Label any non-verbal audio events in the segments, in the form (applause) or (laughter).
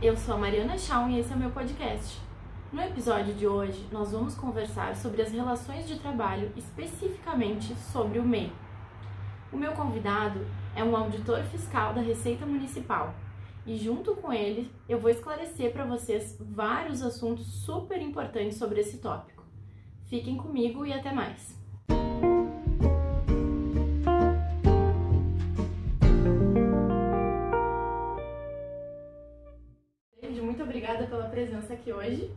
eu sou a Mariana Schaum e esse é o meu podcast. No episódio de hoje, nós vamos conversar sobre as relações de trabalho, especificamente sobre o MEI. O meu convidado é um auditor fiscal da Receita Municipal e, junto com ele, eu vou esclarecer para vocês vários assuntos super importantes sobre esse tópico. Fiquem comigo e até mais! Presença aqui hoje.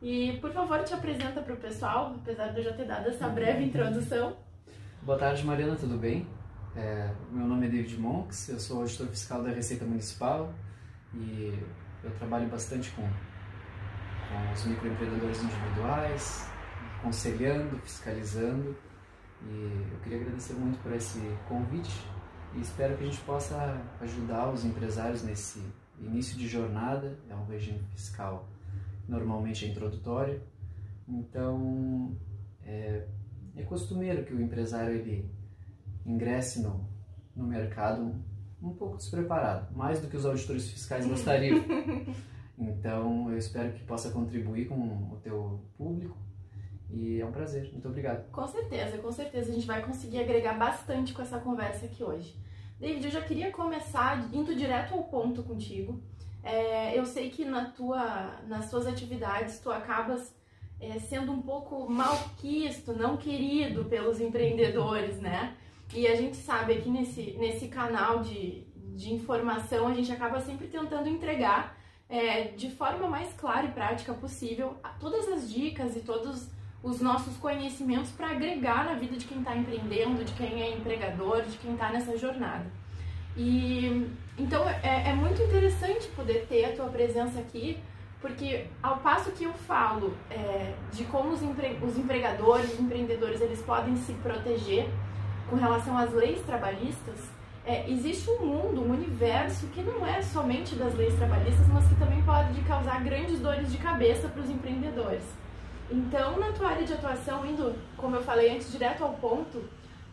E, por favor, te apresenta para o pessoal, apesar de eu já ter dado essa breve introdução. Boa tarde, Mariana, tudo bem? É, meu nome é David Monks, eu sou auditor fiscal da Receita Municipal e eu trabalho bastante com, com os microempreendedores individuais, aconselhando, fiscalizando. E eu queria agradecer muito por esse convite e espero que a gente possa ajudar os empresários nesse início de jornada, é um regime fiscal normalmente é introdutório, então é, é costumeiro que o empresário ele ingresse no, no mercado um pouco despreparado, mais do que os auditores fiscais gostariam. (laughs) Então eu espero que possa contribuir com o teu público e é um prazer. Muito obrigado. Com certeza, com certeza a gente vai conseguir agregar bastante com essa conversa aqui hoje. David, eu já queria começar indo direto ao ponto contigo. É, eu sei que na tua, nas tuas atividades tu acabas é, sendo um pouco malquisto, não querido pelos empreendedores, né? E a gente sabe aqui nesse, nesse canal de, de informação, a gente acaba sempre tentando entregar é, de forma mais clara e prática possível todas as dicas e todos os nossos conhecimentos para agregar na vida de quem está empreendendo, de quem é empregador, de quem está nessa jornada. E então é, é, muito interessante poder ter a tua presença aqui, porque ao passo que eu falo é, de como os, empre, os empregadores, os empreendedores, eles podem se proteger com relação às leis trabalhistas, é, existe um mundo, um universo que não é somente das leis trabalhistas, mas que também pode causar grandes dores de cabeça para os empreendedores. Então, na tua área de atuação, indo, como eu falei antes, direto ao ponto,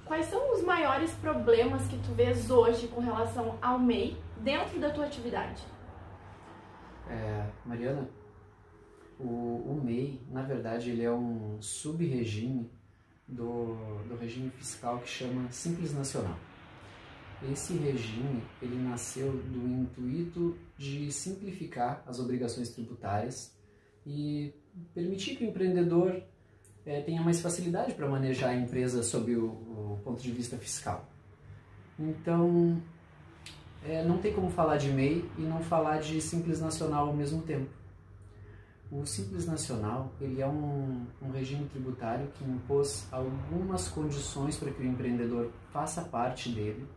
quais são os maiores problemas que tu vês hoje com relação ao MEI dentro da tua atividade? É, Mariana, o, o MEI, na verdade, ele é um sub-regime do, do regime fiscal que chama Simples Nacional. Esse regime ele nasceu do intuito de simplificar as obrigações tributárias e permitir que o empreendedor é, tenha mais facilidade para manejar a empresa sob o, o, ponto de vista fiscal. Então, é, não tem como falar de MEI e não falar de Simples Nacional ao mesmo tempo. O Simples Nacional ele é um, um regime tributário que impôs algumas condições para que o empreendedor faça parte dele,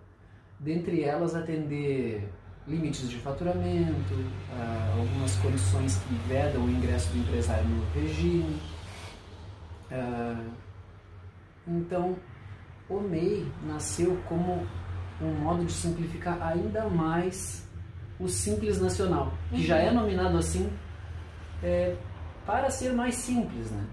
dentre elas atender limites de faturamento, ah, algumas condições que vedam o ingresso do empresário no regime. Ah, então, o MEI nasceu como um modo de simplificar ainda mais o Simples Nacional, que uhum. já é nominado assim é, para ser mais simples, né?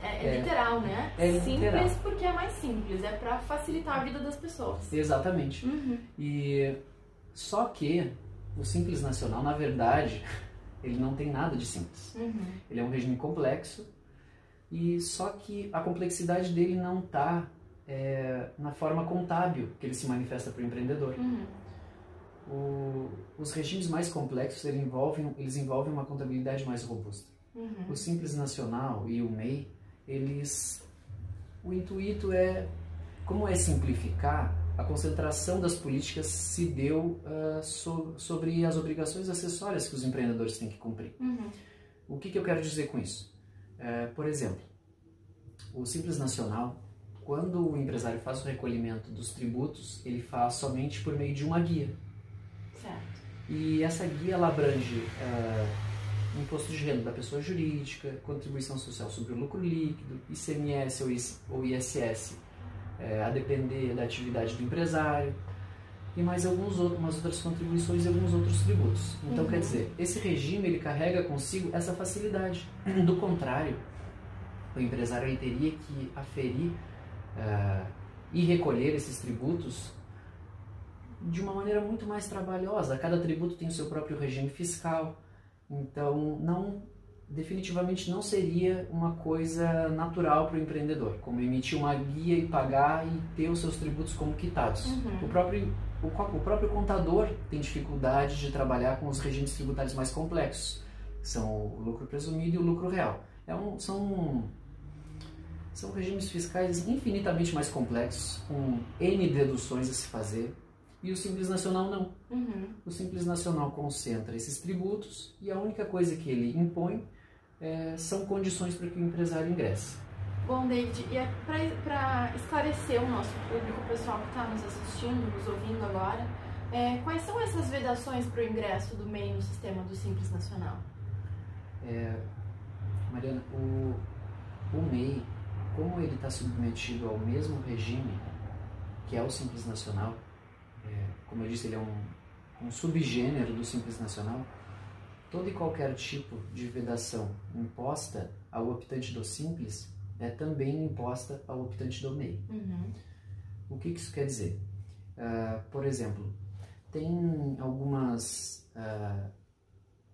É, é, literal, né? É simples literal. porque é mais simples, é para facilitar a vida das pessoas. Exatamente. Uhum. E só que o Simples Nacional, na verdade, (laughs) ele não tem nada de simples. Uhum. Ele é um regime complexo e só que a complexidade dele não está é, na forma contábil que ele se manifesta para o empreendedor. Uhum. O, os regimes mais complexos eles envolvem, eles envolvem uma contabilidade mais robusta. Uhum. O Simples Nacional e o MEI, eles, o intuito é, como é simplificar, a concentração das políticas se deu uh, so, sobre as obrigações acessórias que os empreendedores têm que cumprir. Uhum. O que, que, eu quero dizer com isso? Uh, por exemplo, o Simples Nacional, quando o empresário faz o recolhimento dos tributos, ele faz somente por meio de uma guia. Certo. E essa guia ela abrange uh, imposto de renda da pessoa jurídica, contribuição social sobre o lucro líquido, ICMS ou ISS é, a depender da atividade do empresário e mais alguns outros, umas outras contribuições e alguns outros tributos. Então, uhum. quer dizer, esse regime ele carrega consigo essa facilidade. Do contrário, o empresário ele teria que aferir uh, e recolher esses tributos de uma maneira muito mais trabalhosa. Cada tributo tem o seu próprio regime fiscal, Então, não definitivamente não seria uma coisa natural para o empreendedor, como emitir uma guia e pagar e ter os seus tributos como quitados. Uhum. O próprio o, o próprio contador tem dificuldade de trabalhar com os regimes tributários mais complexos, que são o lucro presumido e o lucro real. É um, são são regimes fiscais infinitamente mais complexos, com N deduções a se fazer, e o Simples Nacional não. Uhum. O Simples Nacional concentra esses tributos e a única coisa que ele impõe é, são condições para que o empresário ingresse. Bom, David, e é para esclarecer o nosso público, o pessoal que está nos assistindo, nos ouvindo agora, é, quais são essas vedações para o ingresso do MEI no sistema do Simples Nacional? É, Mariana, o, o MEI como ele está submetido ao mesmo regime que é o Simples Nacional, é, como eu disse, ele é um, um subgênero do Simples Nacional, todo e qualquer tipo de vedação imposta ao optante do Simples é também imposta ao optante do MEI. Uhum. O que, que, isso quer dizer? Uh, por exemplo, tem algumas, uh,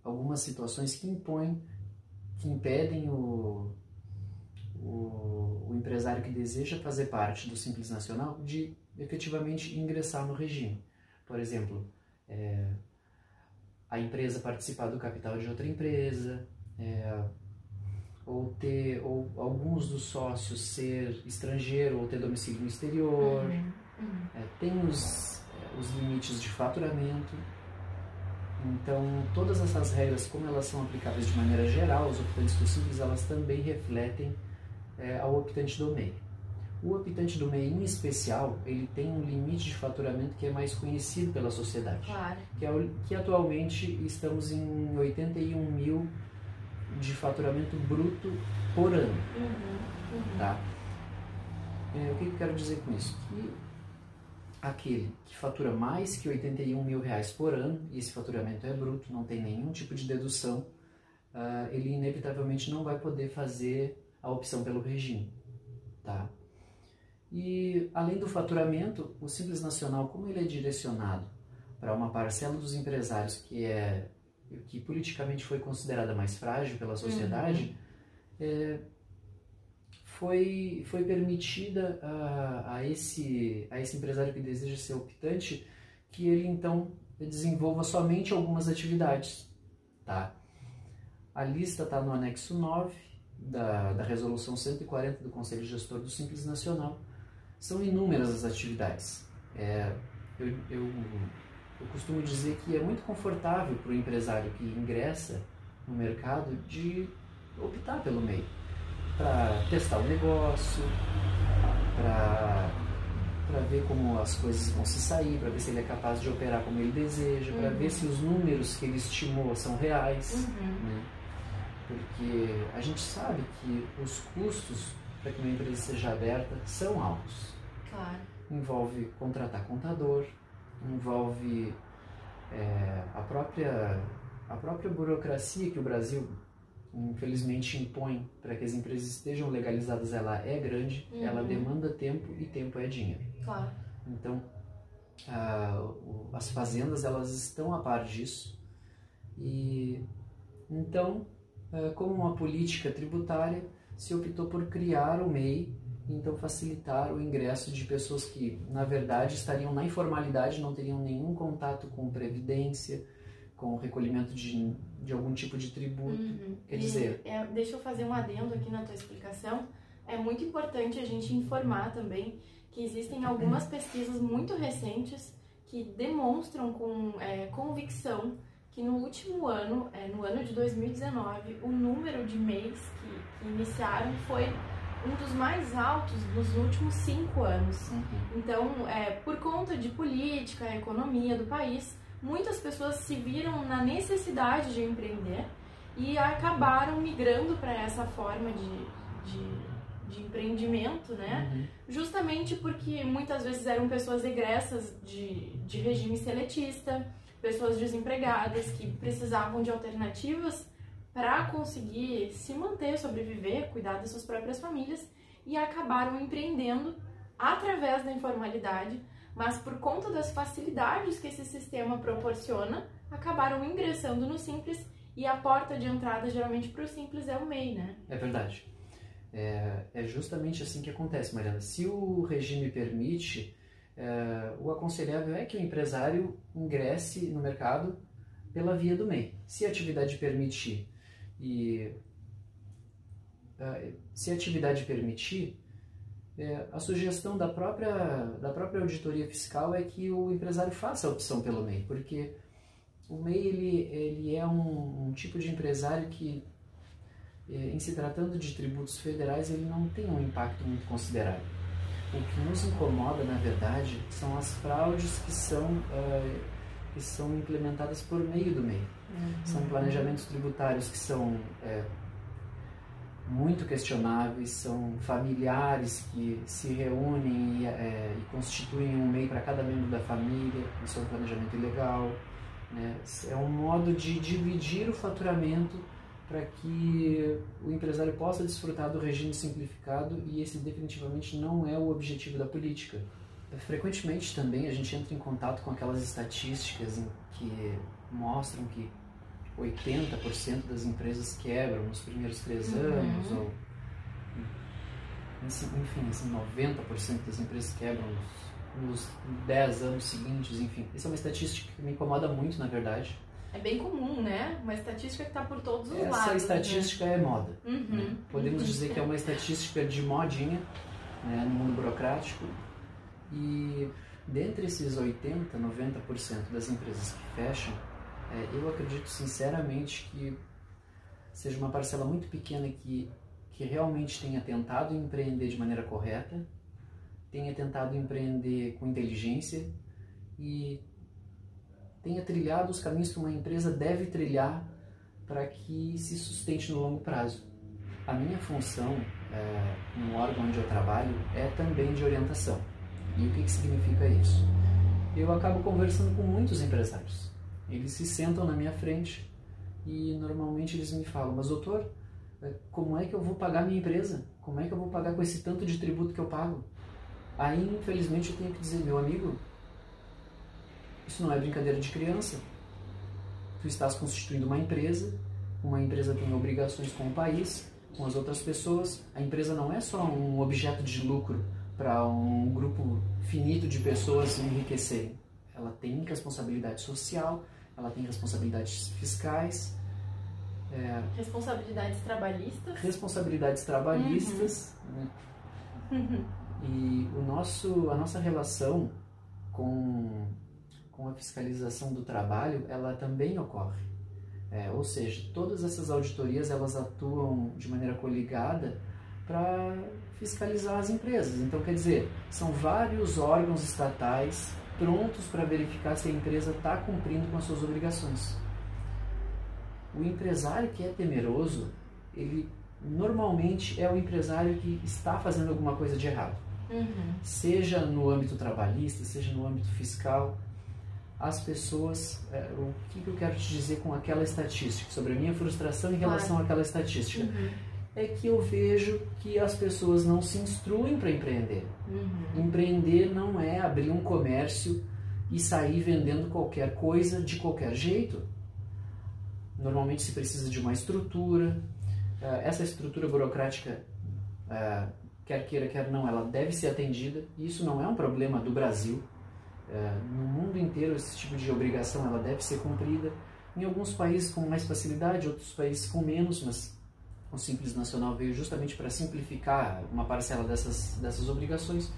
algumas situações que impõem, que impedem o, o, o empresário que deseja fazer parte do Simples Nacional de efetivamente ingressar no regime. Por exemplo, é, a empresa participar do capital de outra empresa, é, ou ter ou alguns dos sócios ser estrangeiro ou ter domicílio no exterior. Uhum. Uhum. É, tem os, é, os limites de faturamento. Então, todas essas regras, como elas são aplicáveis de maneira geral aos optantes Simples, elas também refletem é, ao optante do MEI. O optante do MEI, em especial, ele tem um limite de faturamento que é mais conhecido pela sociedade. Claro. Que, é o, que atualmente estamos em 81 mil de faturamento bruto por ano. Uhum, uhum. Tá? É, o que, que eu quero dizer com isso? Que aquele que fatura mais que 81 mil reais por ano, e esse faturamento é bruto, não tem nenhum tipo de dedução, uh, ele inevitavelmente não vai poder fazer a opção pelo regime. Tá? E além do faturamento, o Simples Nacional, como ele é direcionado para uma parcela dos empresários que é que politicamente foi considerada mais frágil pela sociedade, uhum. é, foi, foi permitida a, a, esse, a esse empresário que deseja ser optante que ele então desenvolva somente algumas atividades. Tá? A lista está no anexo 9 da, da Resolução 140 do Conselho Gestor do Simples Nacional, são inúmeras as atividades. É, eu, eu, eu costumo dizer que é muito confortável para o empresário que ingressa no mercado de optar pelo meio, para testar o negócio, para ver como as coisas vão se sair, para ver se ele é capaz de operar como ele deseja, uhum. para ver se os números que ele estimou são reais. Uhum. Né? porque a gente sabe que os custos para que uma empresa seja aberta são altos. Claro. Envolve contratar contador, envolve é, a, própria, a própria burocracia que o Brasil infelizmente impõe para que as empresas estejam legalizadas, ela é grande, uhum. ela demanda tempo e tempo é dinheiro. Claro. Então, a, o, as fazendas elas estão a par disso e então eh, como uma política tributária, se optou por criar o MEI, então facilitar o ingresso de pessoas que, na verdade, estariam na informalidade, não teriam nenhum contato com previdência, com o recolhimento de, de algum tipo de tributo. Uhum. Quer dizer... É, deixa eu fazer um adendo aqui na tua explicação. É muito importante a gente informar também que existem algumas pesquisas muito recentes que demonstram com é, convicção que no último ano, é, no ano de 2019, o número de MEIs que, que, iniciaram foi um dos mais altos nos últimos cinco anos. Uhum. Então, é, por conta de política, economia do país, muitas pessoas se viram na necessidade de empreender e acabaram migrando para essa forma de, de, de empreendimento, né? Uhum. Justamente porque muitas vezes eram pessoas egressas de, de regime seletista, pessoas desempregadas que precisavam de alternativas para conseguir se manter, sobreviver, cuidar das suas próprias famílias e acabaram empreendendo através da informalidade, mas por conta das facilidades que esse sistema proporciona, acabaram ingressando no Simples e a porta de entrada geralmente para o simples é o MEI, né? É verdade. É, é justamente assim que acontece, Mariana. Se o regime permite, é, o aconselhável é que o empresário ingresse no mercado pela via do MEI. Se a atividade permitir e é, se a atividade permitir, é, a sugestão da própria, da própria auditoria fiscal é que o empresário faça a opção pelo MEI, porque o MEI ele, ele é um, um tipo de empresário que, é, em se tratando de tributos federais, ele não tem um impacto muito considerável. O que nos incomoda, na verdade, são as fraudes que são, uh, que são implementadas por meio do MEI. Uhum. São planejamentos tributários que são é, muito questionáveis, são familiares que se reúnem e, é, e constituem um MEI para cada membro da família, isso é um planejamento ilegal. Né? É um modo de dividir o faturamento para que o empresário possa desfrutar do regime simplificado e esse definitivamente não é o objetivo da política. Frequentemente também a gente entra em contato com aquelas estatísticas que mostram que 80% das empresas quebram nos primeiros três uhum. anos, ou enfim, assim, 90% das empresas quebram nos, nos 10 anos seguintes, enfim. Isso é uma estatística que me incomoda muito, na verdade. É bem comum, né? Uma estatística que está por todos os Essa lados. Essa né? estatística né? é moda. Uhum. Né? Podemos uhum. dizer que é uma estatística de modinha né, no mundo burocrático. E dentre esses 80, 90% das empresas que fecham, é, eu acredito sinceramente que seja uma parcela muito pequena que, que realmente tenha tentado empreender de maneira correta, tenha tentado empreender com inteligência e tenha trilhado os caminhos que uma empresa deve trilhar para que se sustente no longo prazo. A minha função é, no órgão onde eu trabalho é também de orientação. E o que, que significa isso? Eu acabo conversando com muitos empresários eles se sentam na minha frente e normalmente eles me falam: Mas doutor, é, como é que eu vou pagar minha empresa? Como é que eu vou pagar com esse tanto de tributo que eu pago? Aí, infelizmente, eu tenho que dizer: Meu amigo, isso não é brincadeira de criança. Tu estás constituindo uma empresa, uma empresa tem obrigações com o país, com as outras pessoas. A empresa não é só um objeto de lucro para um grupo finito de pessoas enriquecerem. Ela tem responsabilidade social, ela tem responsabilidades fiscais. É, responsabilidades trabalhistas. Responsabilidades trabalhistas. Uhum. Né? Uhum. E o nosso, a nossa relação com, com a fiscalização do trabalho, ela também ocorre. É, ou seja, todas essas auditorias elas atuam de maneira coligada para fiscalizar as empresas. Então, quer dizer, são vários órgãos estatais prontos para verificar se a empresa está cumprindo com as suas obrigações. O empresário que é temeroso, ele normalmente é o empresário que está fazendo alguma coisa de errado. Uhum. Seja no âmbito trabalhista, seja no âmbito fiscal. As pessoas, é, o que, que, eu quero te dizer com aquela estatística, sobre a minha frustração em relação claro. àquela estatística? Uhum é que eu vejo que as pessoas não se instruem para empreender. Uhum. Empreender não é abrir um comércio e sair vendendo qualquer coisa de qualquer jeito. Normalmente se precisa de uma estrutura. Eh, essa estrutura burocrática, eh, quer queira, quer não, ela deve ser atendida. Isso não é um problema do Brasil. Eh, no mundo inteiro, esse tipo de obrigação ela deve ser cumprida. Em alguns países com mais facilidade, outros países com menos, mas o Simples Nacional veio justamente para simplificar uma parcela dessas, dessas obrigações.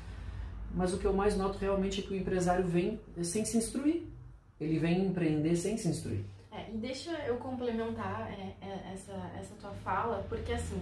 Mas o que eu mais noto realmente é que o empresário vem sem se instruir. Ele vem empreender sem se instruir. É, e deixa eu complementar é, é, essa, essa tua fala, porque assim,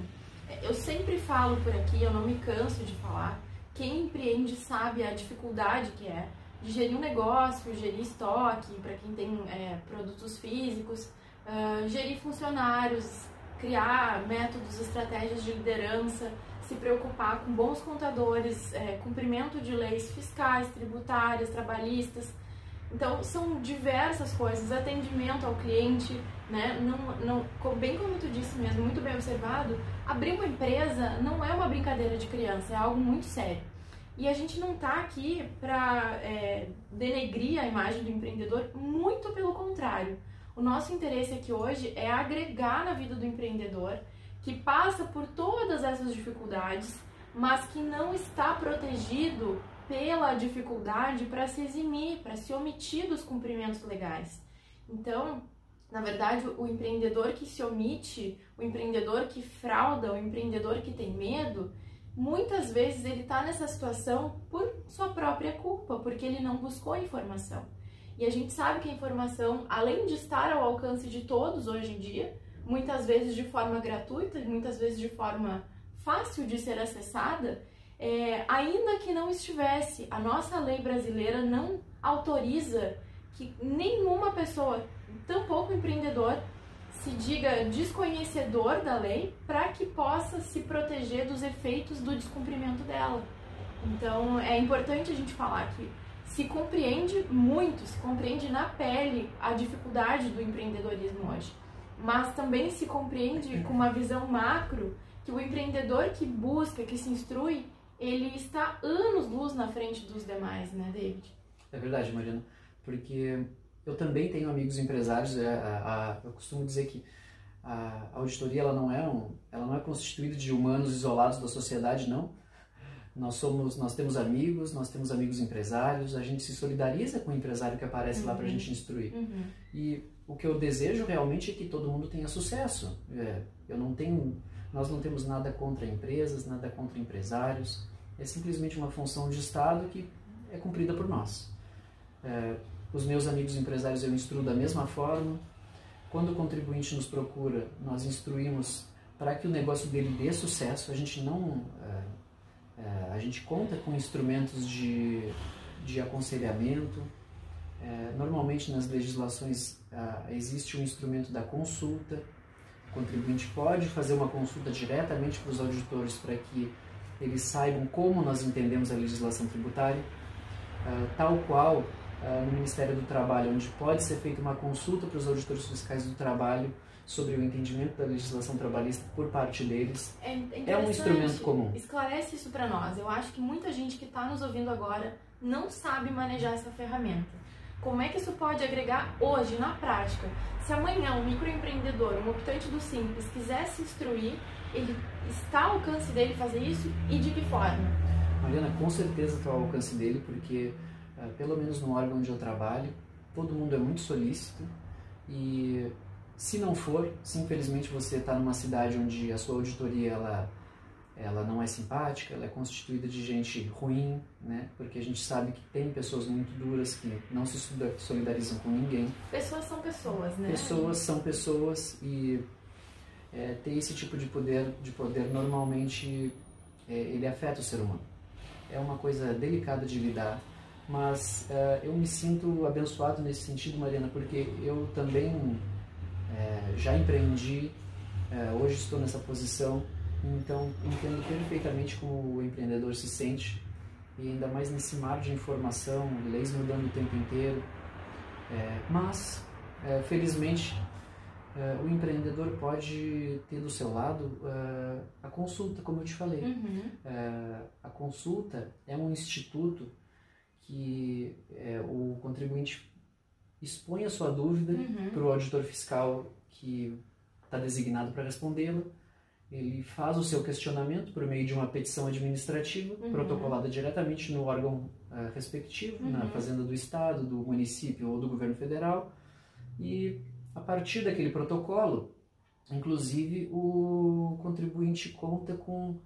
eu sempre falo por aqui, eu não me canso de falar, quem empreende sabe a dificuldade que é de gerir um negócio, gerir estoque, para quem tem é, produtos físicos, uh, gerir funcionários, criar métodos, estratégias de liderança, se preocupar com bons contadores, é, cumprimento de leis fiscais, tributárias, trabalhistas. Então, são diversas coisas, atendimento ao cliente, né? Não, não, bem como tu disse mesmo, muito bem observado, abrir uma empresa não é uma brincadeira de criança, é algo muito sério. E a gente não está aqui para é, denegrir a imagem do empreendedor, muito pelo contrário. O nosso interesse aqui hoje é agregar na vida do empreendedor que passa por todas essas dificuldades, mas que não está protegido pela dificuldade para se eximir, para se omitir dos cumprimentos legais. Então, na verdade, o empreendedor que se omite, o empreendedor que frauda, o empreendedor que tem medo, muitas vezes ele está nessa situação por sua própria culpa, porque ele não buscou informação. E a gente sabe que a informação, além de estar ao alcance de todos hoje em dia, muitas vezes de forma gratuita, muitas vezes de forma fácil de ser acessada, é, ainda que não estivesse, a nossa lei brasileira não autoriza que nenhuma pessoa, tampouco empreendedor, se diga desconhecedor da lei para que possa se proteger dos efeitos do descumprimento dela. Então é importante a gente falar que se compreende muito, se compreende na pele a dificuldade do empreendedorismo hoje, mas também se compreende com uma visão macro que o empreendedor que busca, que se instrui, ele está anos luz na frente dos demais, né, David? É verdade, Mariana, porque eu também tenho amigos empresários. É, a, a, eu costumo dizer que a auditoria ela não é um, ela não é constituída de humanos isolados da sociedade, não. Nós somos, nós temos amigos, nós temos amigos empresários. A gente se solidariza com o empresário que aparece uhum. lá para a gente instruir. Uhum. E o que eu desejo realmente é que todo mundo tenha sucesso. É, eu não tenho, nós não temos nada contra empresas, nada contra empresários. É simplesmente uma função de Estado que é cumprida por nós. É, os meus amigos empresários eu instruo da mesma forma. Quando o contribuinte nos procura, nós instruímos para que o negócio dele dê sucesso. A gente não, é, é, a gente conta com instrumentos de, de aconselhamento. É, normalmente nas legislações existe o um instrumento da consulta. O contribuinte pode fazer uma consulta diretamente para os auditores para que eles saibam como nós entendemos a legislação tributária, tal qual uh, no Ministério do Trabalho, onde pode ser feita uma consulta para os auditores fiscais do trabalho sobre o entendimento da legislação trabalhista por parte deles. É, é um instrumento comum. Esclarece isso para nós. Eu acho que muita gente que está nos ouvindo agora não sabe manejar essa ferramenta. Como é que isso pode agregar hoje, na prática? Se amanhã um microempreendedor, um optante do Simples, quiser se instruir, ele está ao alcance dele fazer isso e de que forma? Mariana, com certeza está ao alcance dele, porque é, pelo menos no órgão onde eu trabalho, todo mundo é muito solícito e se não for, se infelizmente você está numa cidade onde a sua auditoria ela, ela não é simpática, ela é constituída de gente ruim, né? porque a gente sabe que tem pessoas muito duras que não se solidarizam com ninguém. Pessoas são pessoas, né? Pessoas são pessoas e é, ter esse tipo de poder, de poder normalmente é, ele afeta o ser humano. É uma coisa delicada de lidar mas uh, eu me sinto abençoado nesse sentido, Mariana, porque eu também uh, já empreendi, uh, hoje estou nessa posição, então entendo perfeitamente como o empreendedor se sente, e ainda mais nesse mar de informação, leis mudando o tempo inteiro. mas, felizmente, o empreendedor pode ter do seu lado a consulta, como eu te falei. Uhum. a consulta é um instituto que é, o contribuinte expõe a sua dúvida uhum. para o auditor fiscal que está designado para respondê-la. Ele faz o seu questionamento por meio de uma petição administrativa, uhum. protocolada diretamente no órgão uh, respectivo, uhum. na Fazenda do Estado, do município ou do governo federal. E a partir daquele protocolo, inclusive, o contribuinte conta com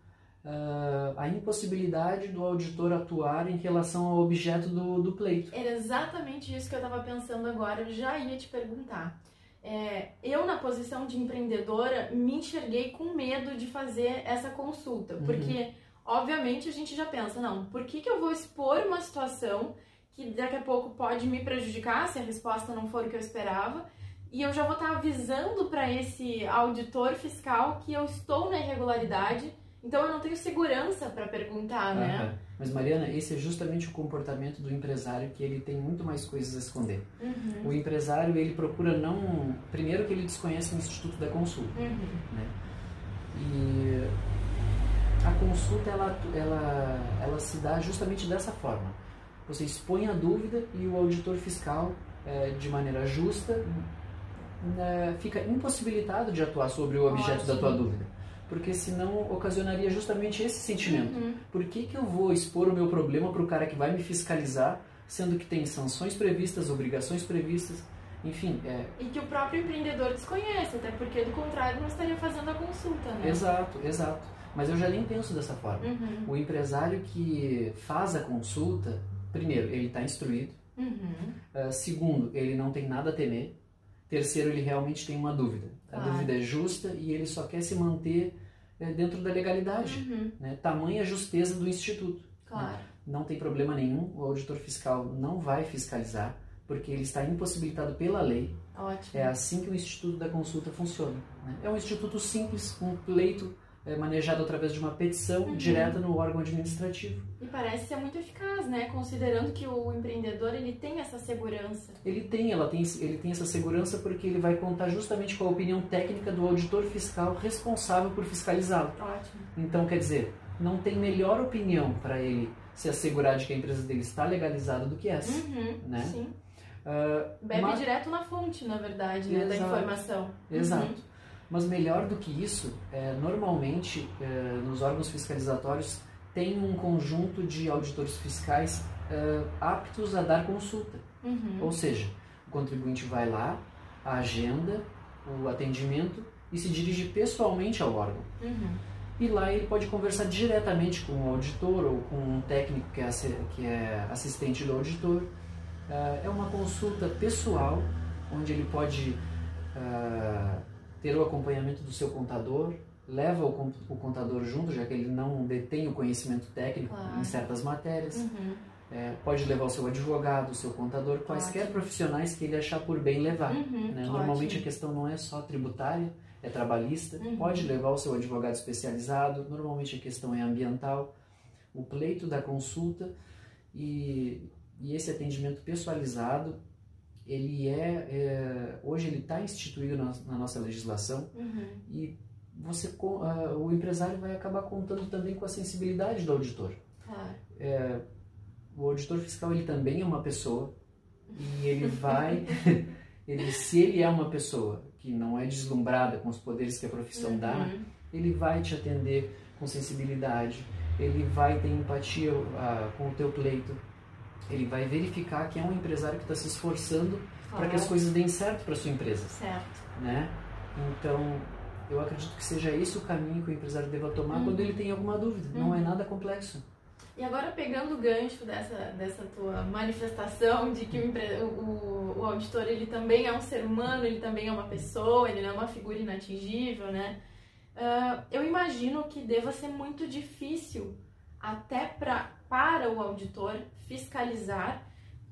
uh, a impossibilidade do auditor atuar em relação ao objeto do, do pleito. Era exatamente isso que eu estava pensando agora, eu já ia te perguntar. É, eu, na posição de empreendedora, me enxerguei com medo de fazer essa consulta, uhum. porque, obviamente, a gente já pensa, não, por que, que eu vou expor uma situação que daqui a pouco pode me prejudicar se a resposta não for o que eu esperava? E eu já vou estar avisando para esse auditor fiscal que eu estou na irregularidade então eu não tenho segurança para perguntar, né? Uhum. Mas Mariana, esse é justamente o comportamento do empresário que ele tem muito mais coisas a esconder. Uhum. O empresário ele procura não, primeiro que ele desconhece o instituto da consulta, uhum. né? E a consulta ela, ela, ela se dá justamente dessa forma. Você expõe a dúvida e o auditor fiscal, é, de maneira justa, né, fica impossibilitado de atuar sobre o objeto Ótimo. da tua dúvida. Porque senão ocasionaria justamente esse sentimento. Uhum. Por que, que eu vou expor o meu problema para o cara que vai me fiscalizar, sendo que tem sanções previstas, obrigações previstas, enfim, é, E que o próprio empreendedor desconhece, até porque do contrário não estaria fazendo a consulta, né? exato, exato. Mas eu já nem penso dessa forma. Uhum. O empresário que faz a consulta, primeiro, ele está instruído. Uhum. Uh, segundo, ele não tem nada a temer. Terceiro, ele realmente tem uma dúvida. A Claro. dúvida é justa e ele só quer se manter eh, dentro da legalidade. Uhum. Né? Tamanha justeza do instituto. Claro. Não tem problema nenhum, o auditor fiscal não vai fiscalizar, porque ele está impossibilitado pela lei. Ótimo. É assim que o Instituto da Consulta funciona. né? É um instituto simples, um pleito eh, manejado através de uma petição Uhum. direta no órgão administrativo. E parece ser muito eficaz, né? Considerando que o empreendedor ele tem essa segurança. Ele tem, ela tem, ele tem essa segurança porque ele vai contar justamente com a opinião técnica do auditor fiscal responsável por fiscalizá-lo. Ótimo. Então, quer dizer, não tem melhor opinião para ele se assegurar de que a empresa dele está legalizada do que essa. Uhum. Né? Sim. Ah, Bebe mas- direto na fonte, na verdade, né? Da informação. Exato. Uhum. Mas melhor do que isso, é, normalmente é, nos órgãos fiscalizatórios tem um conjunto de auditores fiscais é, aptos a dar consulta. Uhum. Ou seja, o contribuinte vai lá, agenda o atendimento e se dirige pessoalmente ao órgão. Uhum. E lá ele pode conversar diretamente com o auditor ou com um técnico que é, que é assistente do auditor. Ah, É uma consulta pessoal, onde ele pode ah, o acompanhamento do seu contador, leva o o contador junto, já que ele não detém o conhecimento técnico Claro. em certas matérias. Uhum. É, pode levar o seu advogado, o seu contador, quaisquer Ótimo. profissionais que ele achar por bem levar. Uhum. né? Normalmente a questão não é só tributária, é trabalhista. Uhum. Pode levar o seu advogado especializado. Normalmente a questão é ambiental. O pleito da consulta e, e esse atendimento pessoalizado, ele é, é- hoje ele está instituído na, na nossa legislação Uhum. e você ah, o empresário vai acabar contando também com a sensibilidade do auditor Claro. o auditor fiscal ele também é uma pessoa e ele (laughs) vai (laughs) ele se ele é uma pessoa que não é deslumbrada com os poderes que a profissão dá Uhum. ele vai te atender com sensibilidade ele vai ter empatia ah, com o teu pleito ele vai verificar que é um empresário que está se esforçando para que as coisas deem certo para sua empresa Certo. né então eu acredito que seja esse o caminho que o empresário deva tomar Uhum. quando ele tem alguma dúvida não é Uhum. nada complexo E agora pegando o gancho dessa, dessa tua manifestação de que o, empre- o, o auditor ele também é um ser humano, ele também é uma pessoa, ele não é uma figura inatingível, né? Ah, eu imagino que deva ser muito difícil até pra, para o auditor fiscalizar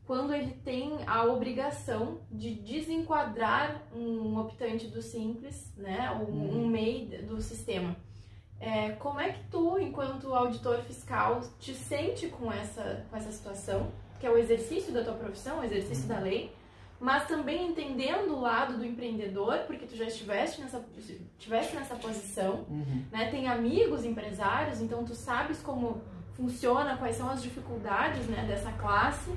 quando ele tem a obrigação de desenquadrar um optante do simples, né, ou um, Uhum. um MEI do sistema. É, como é que tu, enquanto auditor fiscal, te sente com essa, com essa situação, que é o exercício da tua profissão, o exercício da lei, mas também entendendo o lado do empreendedor, porque tu já estiveste nessa, estiveste nessa posição, Uhum. né? Tem amigos empresários, então tu sabes como funciona, quais são as dificuldades, né, dessa classe,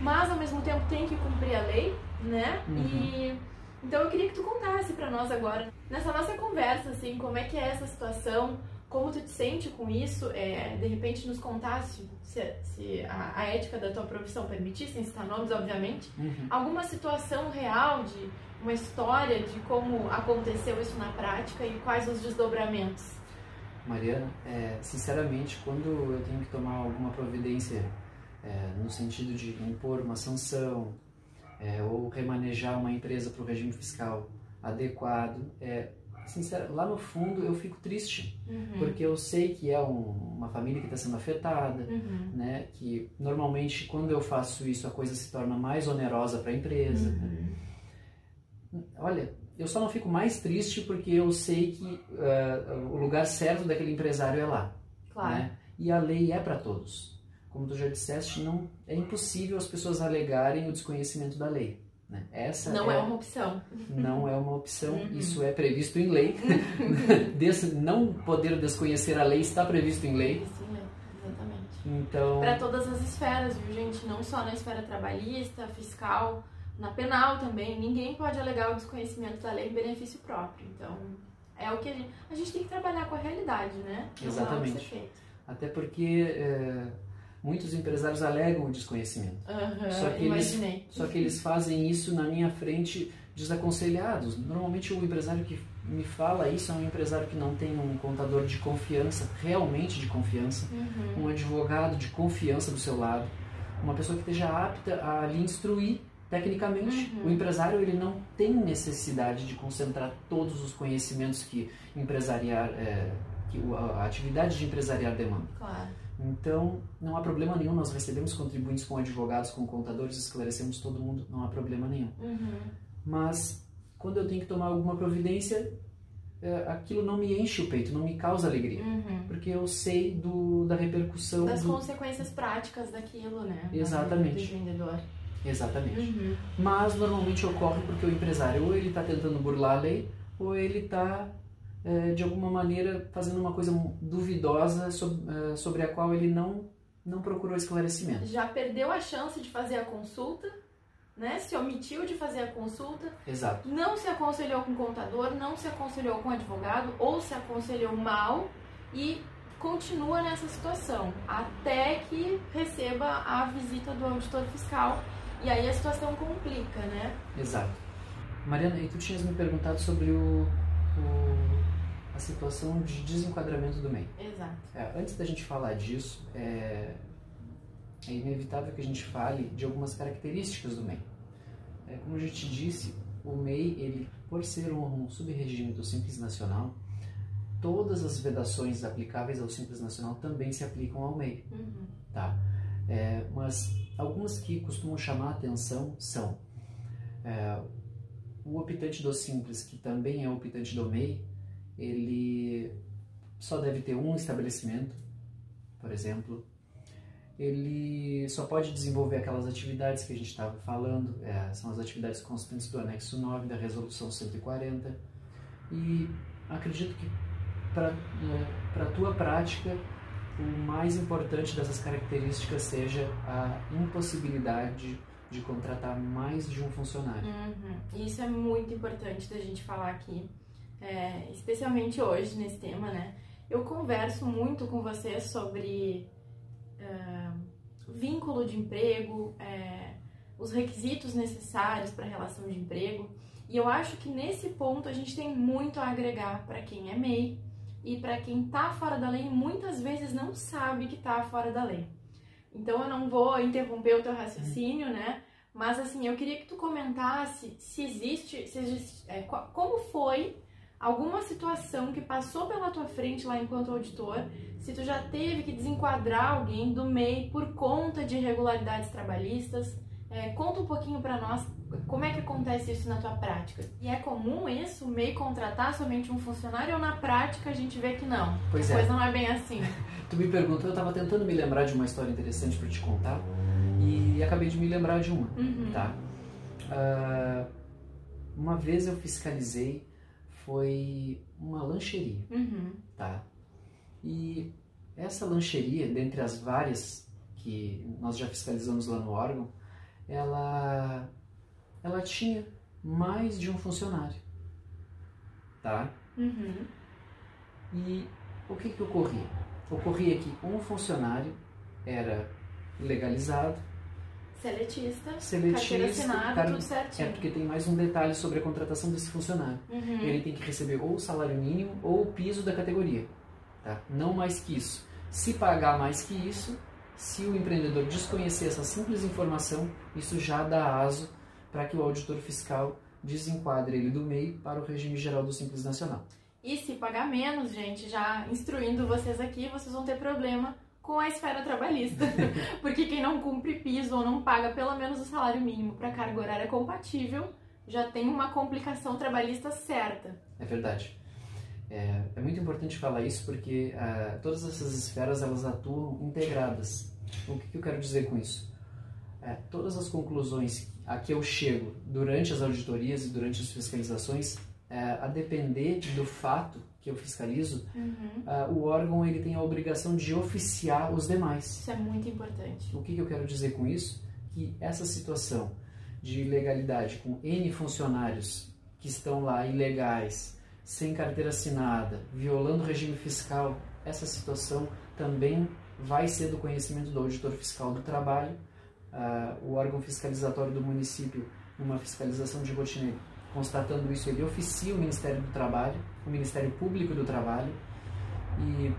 mas ao mesmo tempo tem que cumprir a lei, né? Uhum. E então eu queria que tu contasse pra nós agora, nessa nossa conversa, assim, como é que é essa situação, como tu te sente com isso, é, de repente nos contasse, se, se a, a ética da tua profissão permitisse, sem citar nomes, obviamente, Uhum. alguma situação real de uma história de como aconteceu isso na prática e quais os desdobramentos. Mariana, é, sinceramente, quando eu tenho que tomar alguma providência é, no sentido de impor uma sanção é, ou remanejar uma empresa para o regime fiscal adequado, é, sincero, lá no fundo eu fico triste, Uhum. porque eu sei que é um- uma família que está sendo afetada, Uhum. né, que normalmente quando eu faço isso a coisa se torna mais onerosa para a empresa. né? Uhum. Olha, eu só não fico mais triste porque eu sei que ah, o lugar certo daquele empresário é lá. Claro. né? E a lei é para todos. Como tu já disseste, não é impossível as pessoas alegarem o desconhecimento da lei. Né? Essa Não é é, uma opção. não é uma opção, Uhum. isso é previsto em lei. (laughs) Des- não poder desconhecer a lei está previsto em lei. Isso, né? Exatamente. Então, Para todas as esferas, viu, gente? Não só na esfera trabalhista, fiscal, na penal também, ninguém pode alegar o desconhecimento da lei em benefício próprio. Então, é o que a gente, a gente tem que trabalhar com a realidade, né? Não Exatamente. Até porque é, muitos empresários alegam o desconhecimento. Uhum, só, que imaginei. eles, só que eles fazem isso na minha frente desaconselhados. Normalmente o empresário que me fala isso é um empresário que não tem um contador de confiança, realmente de confiança, Uhum. um advogado de confiança do seu lado, uma pessoa que esteja apta a lhe instruir tecnicamente. Uhum. O empresário ele não tem necessidade de concentrar todos os conhecimentos que empresariar, é, que a atividade de empresariar demanda. Claro. Então, não há problema nenhum, nós recebemos contribuintes com advogados, com contadores, esclarecemos todo mundo, não há problema nenhum. Uhum. Mas, quando eu tenho que tomar alguma providência, é, aquilo não me enche o peito, não me causa alegria. Uhum. Porque eu sei do, da repercussão Das do... consequências práticas daquilo, né? Exatamente. Do vendedor. Exatamente. Uhum. Mas, normalmente ocorre porque o empresário ou ele está tentando burlar a lei, ou ele está, de alguma maneira, fazendo uma coisa duvidosa sob- é, sobre a qual ele não, não procurou esclarecimento. Já perdeu a chance de fazer a consulta, né? Se omitiu de fazer a consulta, Exato. não se aconselhou com o contador, não se aconselhou com o advogado, ou se aconselhou mal e continua nessa situação até que receba a visita do auditor fiscal e aí a situação complica, né? Exato. Mariana, e tu tinhas me perguntado sobre o, o- a situação de desenquadramento do MEI. Exato. É, antes da gente falar disso, é, é inevitável que a gente fale de algumas características do MEI. É, como a gente disse, o MEI, ele, por ser um, um sub-regime do Simples Nacional, todas as vedações aplicáveis ao Simples Nacional também se aplicam ao MEI Uhum. tá? É, mas algumas que costumam chamar a atenção são é, o optante do simples, que também é optante do MEI, ele só deve ter um estabelecimento, por exemplo. Ele só pode desenvolver aquelas atividades que a gente estava falando, é, são as atividades constantes do anexo 9 da resolução 140. E acredito que para a tua prática o mais importante dessas características seja a impossibilidade de contratar mais de um funcionário. Uhum. Isso é muito importante da gente falar aqui, é, especialmente hoje nesse tema, né? Eu converso muito com você sobre é, vínculo de emprego, é, os requisitos necessários para a relação de emprego, e eu acho que nesse ponto a gente tem muito a agregar para quem é MEI e para quem tá fora da lei muitas vezes não sabe que tá fora da lei. Então eu não vou interromper o teu raciocínio, né? Mas assim, eu queria que tu comentasse se existe, se existe é, como foi alguma situação que passou pela tua frente lá enquanto auditor, se tu já teve que desenquadrar alguém do MEI por conta de irregularidades trabalhistas. É, conta um pouquinho pra nós como é que acontece isso na tua prática. E é comum isso, MEI contratar somente um funcionário ou na prática a gente vê que não? Pois a é. coisa não é bem assim. (laughs) Tu me perguntou, eu estava tentando me lembrar de uma história interessante para te contar e acabei de me lembrar de uma, Uhum. tá? Ah, uma vez eu fiscalizei, foi uma lancheria. Uhum. tá? E essa lancheria, dentre as várias que nós já fiscalizamos lá no órgão, ela, ela tinha mais de um funcionário, tá? Uhum. E o que que ocorria? Ocorria que um funcionário era legalizado, Seletista, seletista, assinada, cara- tudo é certinho. porque tem mais um detalhe sobre a contratação desse funcionário. Uhum. ele tem que receber ou o salário mínimo ou o piso da categoria, tá? Não mais que isso. Se pagar mais que isso, se o empreendedor desconhecer essa simples informação, isso já dá aso para que o auditor fiscal desenquadre ele do MEI para o regime geral do Simples Nacional. E se pagar menos, gente, já instruindo vocês aqui, vocês vão ter problema com a esfera trabalhista. (laughs) Porque quem não cumpre piso ou não paga pelo menos o salário mínimo para carga horária compatível, já tem uma complicação trabalhista certa. É verdade. É, é muito importante falar isso porque ah, todas essas esferas elas atuam integradas. O que, que eu quero dizer com isso? É, todas as conclusões a que eu chego durante as auditorias e durante as fiscalizações, é, a depender do fato que eu fiscalizo, Uhum. ah, o órgão ele tem a obrigação de oficiar os demais. Isso é muito importante. O que, que eu quero dizer com isso? Que essa situação de ilegalidade com N funcionários que estão lá ilegais, sem carteira assinada, violando o regime fiscal, essa situação também vai ser do conhecimento do auditor fiscal do trabalho, uh, o órgão fiscalizatório do município, numa fiscalização de rotina, constatando isso, ele oficia o Ministério do Trabalho, o Ministério Público do Trabalho, e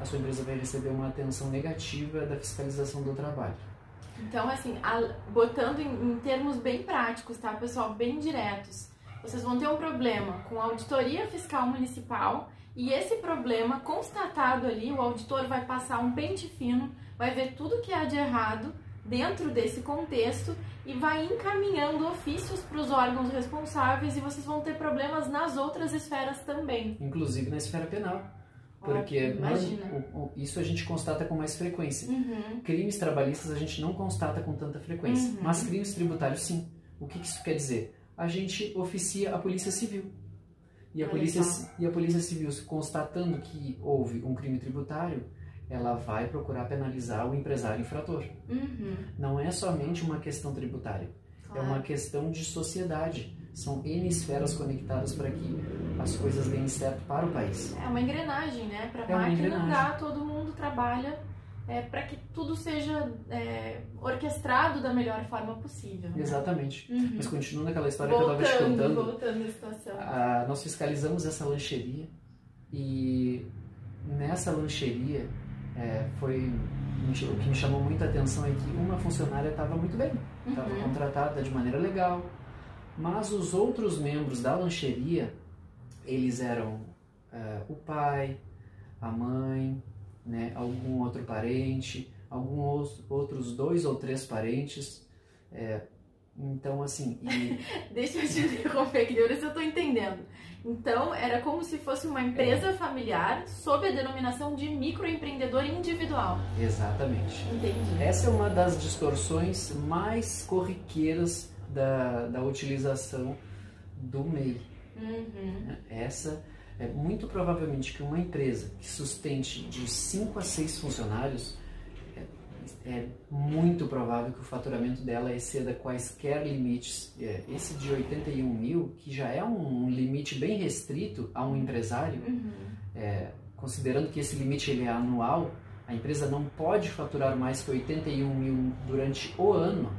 a sua empresa vai receber uma atenção negativa da fiscalização do trabalho. Então, assim, botando em, em, termos bem práticos, tá, pessoal, bem diretos, vocês vão ter um problema com a auditoria fiscal municipal e esse problema constatado ali, o auditor vai passar um pente fino, vai ver tudo que há de errado dentro desse contexto e vai encaminhando ofícios para os órgãos responsáveis e vocês vão ter problemas nas outras esferas também. Inclusive na esfera penal. Porque oh, isso a gente constata com mais frequência. Uhum. Crimes trabalhistas a gente não constata com tanta frequência, uhum. mas crimes tributários sim. O que isso quer dizer? A gente oficia a Polícia Civil. E a, polícia, e a Polícia Civil, constatando que houve um crime tributário, ela vai procurar penalizar o empresário infrator. Uhum. Não é somente uma questão tributária, claro. é uma questão de sociedade. São N esferas conectadas para que as coisas deem certo para o país. É uma engrenagem, né? Para a é máquina andar, todo mundo trabalha é, para que tudo seja é, orquestrado da melhor forma possível. Né? Exatamente. Uhum. Mas continuando aquela história voltando, que eu estava te contando. Voltando à situação. A, nós fiscalizamos essa lancheria e nessa lancheria é, foi o que me chamou muita atenção é que uma funcionária estava muito bem, estava uhum. contratada de maneira legal, mas os outros membros da lancheria, eles eram uh, o pai, a mãe, né, algum outro parente, alguns outros dois ou três parentes. É, então, assim. E... (laughs) Deixa eu te interromper aqui, ver se eu estou entendendo. Então, era como se fosse uma empresa é. familiar sob a denominação de microempreendedor individual. Exatamente. Entendi. Essa é uma das distorções mais corriqueiras da, da utilização do MEI. Uhum. Essa é muito provavelmente que uma empresa que sustente de 5 a 6 funcionários é, muito provável que o faturamento dela exceda quaisquer limites. É, esse de 81 mil, que já é um limite bem restrito a um empresário, uhum. é, considerando que esse limite ele é anual, a empresa não pode faturar mais que 81 mil durante o ano.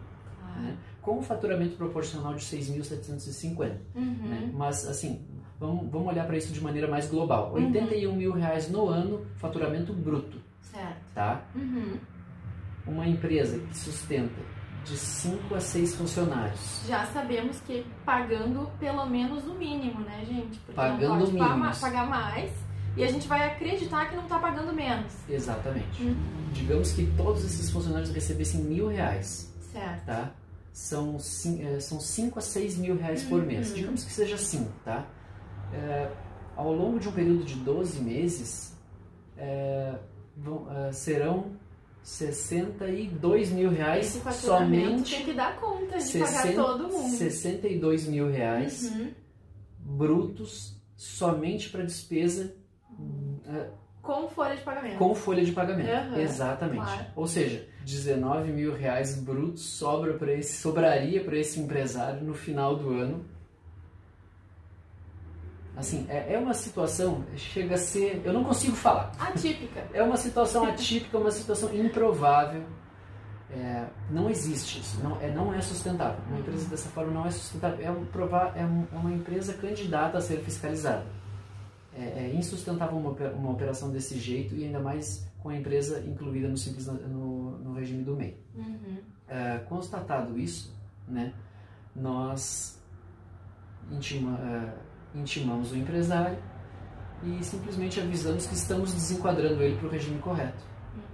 Né? com o faturamento proporcional de 6.750. Uhum. Né? Mas, assim, vamos, vamos olhar para isso de maneira mais global. Uhum. 81 mil reais no ano, faturamento bruto. Certo. Tá? Uhum. Uma empresa que sustenta de 5 a 6 funcionários. Já sabemos que pagando pelo menos o mínimo, né, gente? Porque pagando não pode pagar mais e a gente vai acreditar que não está pagando menos. Exatamente. Uhum. Digamos que todos esses funcionários recebessem mil reais. Certo. Tá? são 5 é, são cinco a 6 mil reais por uhum. mês. Digamos que seja 5, tá? É, ao longo de um período de 12 meses, é, vão, é, serão 62 mil reais Esse somente. Tem que dar conta de 60, pagar todo mundo. 62 mil reais uhum. brutos somente para despesa. É, com folha de pagamento. Com folha de pagamento, uhum, exatamente. Claro. Ou seja, 19 mil reais brutos sobra para esse, sobraria para esse empresário no final do ano. Assim, é, é uma situação, chega a ser. Eu não consigo falar. Atípica. É uma situação atípica, uma situação improvável. É, não existe isso, não é, não é sustentável. Uma empresa dessa forma não é sustentável. É, um, é, um, é uma empresa candidata a ser fiscalizada é, é insustentável uma, uma operação desse jeito e ainda mais com a empresa incluída no, simples, no, no regime do MEI. Uhum. É, constatado isso, né, nós intima, é, intimamos o empresário e simplesmente avisamos que estamos desenquadrando ele para o regime correto.